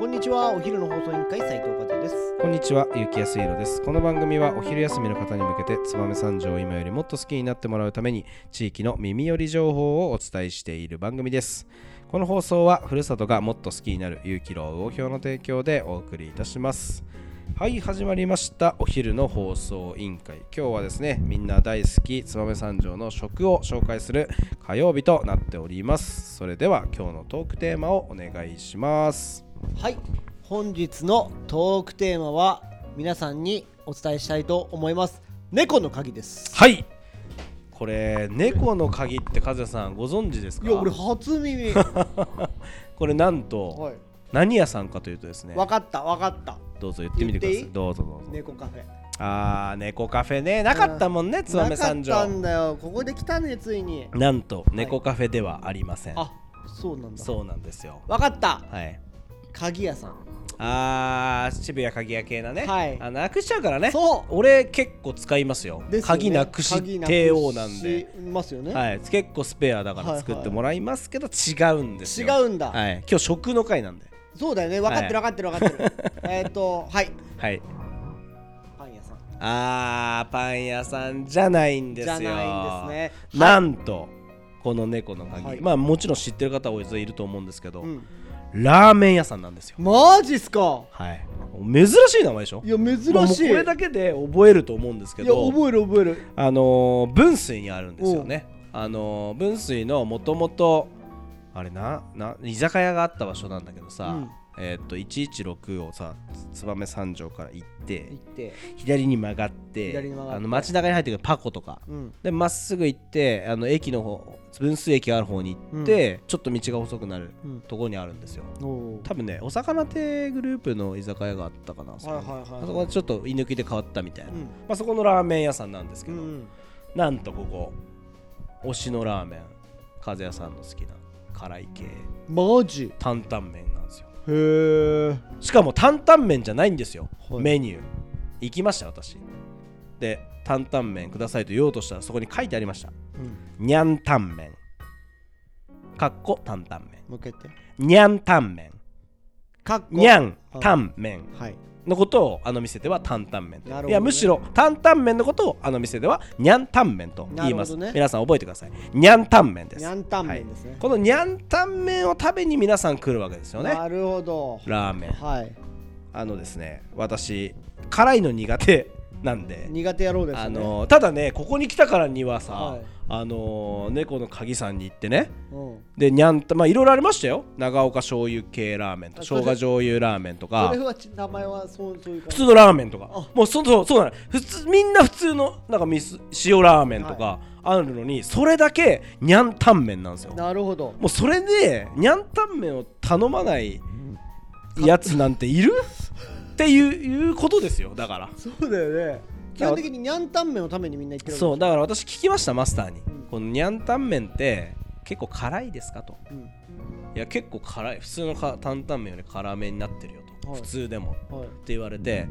こんにちはお昼の放送委員会斉藤和也ですこんにちは、ゆうきやすいろです。この番組はお昼休みの方に向けて、燕三条を今よりもっと好きになってもらうために、地域の耳寄り情報をお伝えしている番組です。この放送は、ふるさとがもっと好きになる、ゆうきろう魚評の提供でお送りいたします。はい、始まりました。お昼の放送委員会。今日はですね、みんな大好き、燕三条の食を紹介する火曜日となっております。それでは、今日のトークテーマをお願いします。はい。本日のトークテーマは皆さんにお伝えしたいと思います。猫の鍵です。はい。これ猫の鍵って和也さんご存知ですか？いや俺初耳。は これなんとい。何屋さんかというとですね。わかったわかった。どうぞ言ってみてください。どうぞどうぞ。猫カフェ。あー猫カフェね。なかったもんね燕三条なかったんだよ。ここで来たねついに。なんと猫カフェではありません、あそうなんだ。そうなんですよ。わかった。はい鍵屋さん。あー渋谷鍵屋系なね、はい。あなくしちゃうからね。そう。俺結構使いますよ。ですよね。鍵なくし帝王なんで。しますよね、はい、結構スペアだから作ってもらいますけど違うんですよ、違うんだ、はい、今日食の回なんで。そうだよね。分かってる分かってる分かってる。えっとはい。はい。パン屋さん。あーパン屋さんじゃないんですよ。じゃないんですね。なんとこの猫の鍵、はい。まあもちろん知ってる方多いると思うんですけど、うんラーメン屋さんなんですよ。マジっすか？はい。珍しい名前でしょ？いや珍しい。これだけで覚えると思うんですけいやど覚える覚える。あのー分水にあるんですよね。あのー分水のもともとあれなな居酒屋があった場所なんだけどさ、うん。えーっと116をさ燕三条から行って行って左に曲がって。あの街中に入ってくるパコとか。うん。でまっすぐ行ってあの駅の方分水駅がある方に行って、ちょっと道が細くなるうん。ところにあるんですよ。おー。多分ねお魚亭グループの居酒屋があったかな、そこに。はいはいはいはい。あそこはちょっと居抜きで変わったみたいな、うん。まあ、そこのラーメン屋さんなんですけど、うんなんとここ推しのラーメン和也さんの好きな辛い系。マジ？担々麺なんですよ。へえしかも担々麺じゃないんですよ、はい。メニュー。行きました私。で担々麺くださいと言おうとしたらそこに書いてありました。うん。にゃんタンメンかっこ担々麺もう一回言って。にゃんタンメンかっこ。にゃんタンメンはい。のことをあの店では担々麺ね。いやむしろ担々麺のことをあの店ではにゃんタンメンと。言います、ね。皆さん覚えてください。にゃんタンメンですですね。はい、このにゃんタンメンを食べに皆さん来るわけですよね。なるほど。ラーメン。はい。あのですね私辛いの苦手なんで。苦手野郎ですね。あのただねここに来たからにはさ、はい。あの猫の鍵さんに行ってね。うん。でにゃんたまあいろいろありましたよ。長岡醤油系ラーメンとあ生姜醤油ラーメンとそか名前はそうそういう普通のラーメンとか。あ。もうそそうそうなの。普通みんな普通のなんかみす塩ラーメンとかあるのに、それだけにゃんタンメンなんですよ。なるほど。もうそれでにゃんタンメンを頼まないやつなんている？っていういうことですよだから。そうだよね。基本的ににゃんタンメンのためにみんな言ってるそうだから私聞きましたマスターに、うんこのにゃんタンメンって結構辛いですかと。うん。いや結構辛い。普通のか担々麺より辛めになってるよと、はい。普通でも。ってはい言われて、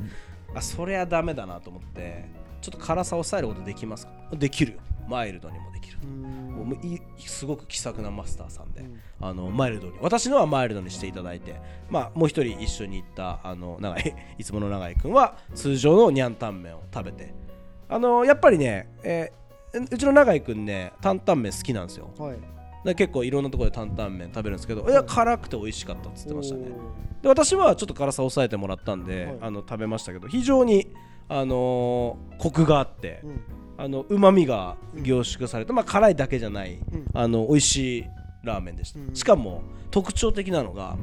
あそれはダメだなと思ってちょっと辛さを抑えることできますか？できるよマイルドにもできるう、ん。もういすごく気さくなマスターさんで、うん。あのマイルドに。私のはマイルドにしていただいて。まあもう一人一緒に行ったあの長井 いつもの長井君は通常のニャンタンメンを食べて。あのやっぱりね、えーうちの長井君ね担々麺好きなんですよ。はい。で結構いろんなところで担々麺食べるんですけどい。や辛くて美味しかったっつってましたね。おで私はちょっと辛さを抑えてもらったんで、はい。あの食べましたけど非常にあのーコクがあってーうん。あの旨味が凝縮された、まあ辛いだけじゃない、ん。あの美味しいラーメンでした、うん。しかも特徴的なのが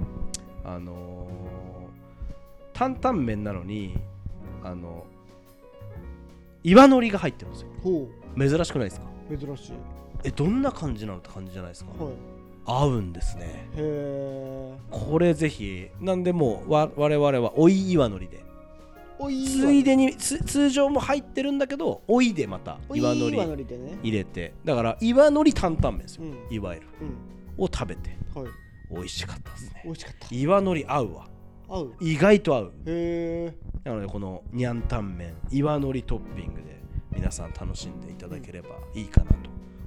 あのー担々麺なのにあの岩のりが入ってるんですよ。ほ珍しくないですか？う珍しい。えどんな感じなのって感じじゃないですか？はい。合うんですね。これぜひなんでもうわ我々は追い岩のりでついでにつ通常も入ってるんだけど追いでまた岩のり入れて。だから岩のり担々麺ですよ、うん。いわゆる。うん。を食べて。はい。美味しかったですね。美味しかった。岩のり合うわ。合う。意外と合う。へえなのでこのにゃんタンメン岩のりトッピングで皆さん楽しんでいただければいいかなと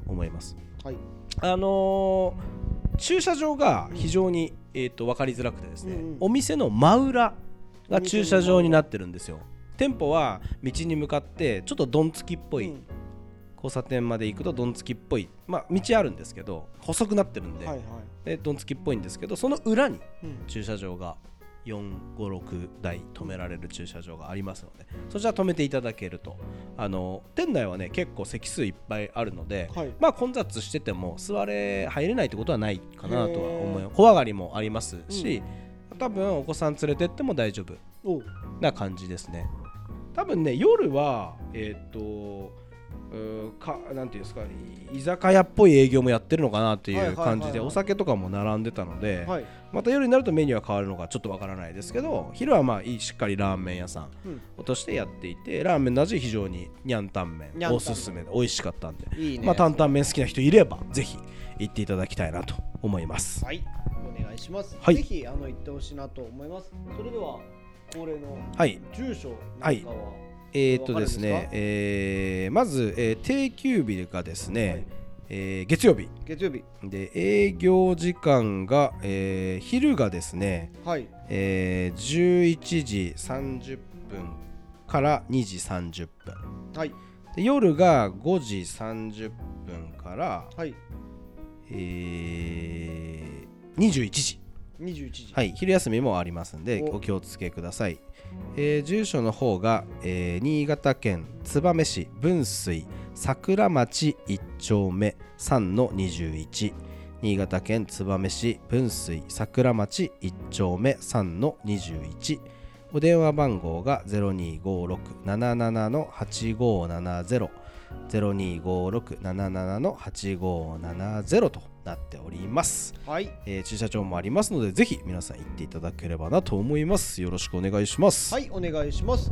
思います。はい。あのー駐車場が非常に、えー、と分かりづらくてですね、うんうん。お店の真裏が駐車場になってるんですよ。店舗は道に向かってちょっとどんつきっぽい、うん。交差点まで行くとどんつきっぽいまあ道あるんですけど細くなってるんで,、はいはい。でどんつきっぽいんですけどその裏にうん。駐車場が456台止められる駐車場がありますのでそちら止めていただけると。あの店内はね結構席数いっぱいあるので、はい。まあ混雑してても座れ入れないってことはないかなとは思いへー。ます小上がりもありますし、多分お子さん連れてっても大丈夫。な感じですね。多分ね夜はえーっとかなんていうんですか居酒屋っぽい営業もやってるのかなっていう感じでお酒とかも並んでたので、はい。また夜になるとメニューは変わるのかちょっとわからないですけど昼はまあいいしっかりラーメン屋さんうん。としてやっていてラーメンの味非常にニャンタン麺。おすすめで美味しかったんで、いいね。まあ担々麺好きな人いればぜひ行っていただきたいなと思います。はいいします、はい。ぜひあの行ってほしいなと思います。それでは恒例のはい。住所はい。なんかはえーっとですねえーまず、えー定休日がですね、はい。えー月曜日。月曜日。で営業時間が、えー昼がですね、はい。えー11時30分から2時30分。はい。で夜が5時30分から、はい。えー21時。21時。はい昼休みもありますんでお。お気をつけください、えー、住所の方が、えー、新潟県燕市分水桜町1丁目3の21新潟県燕市分水桜町1丁目3の21お電話番号が0256-77-8570 0256-77-8570となっております、はい。えー、駐車場もありますのでぜひ皆さん行っていただければなと思います。よろしくお願いします。はいお願いします。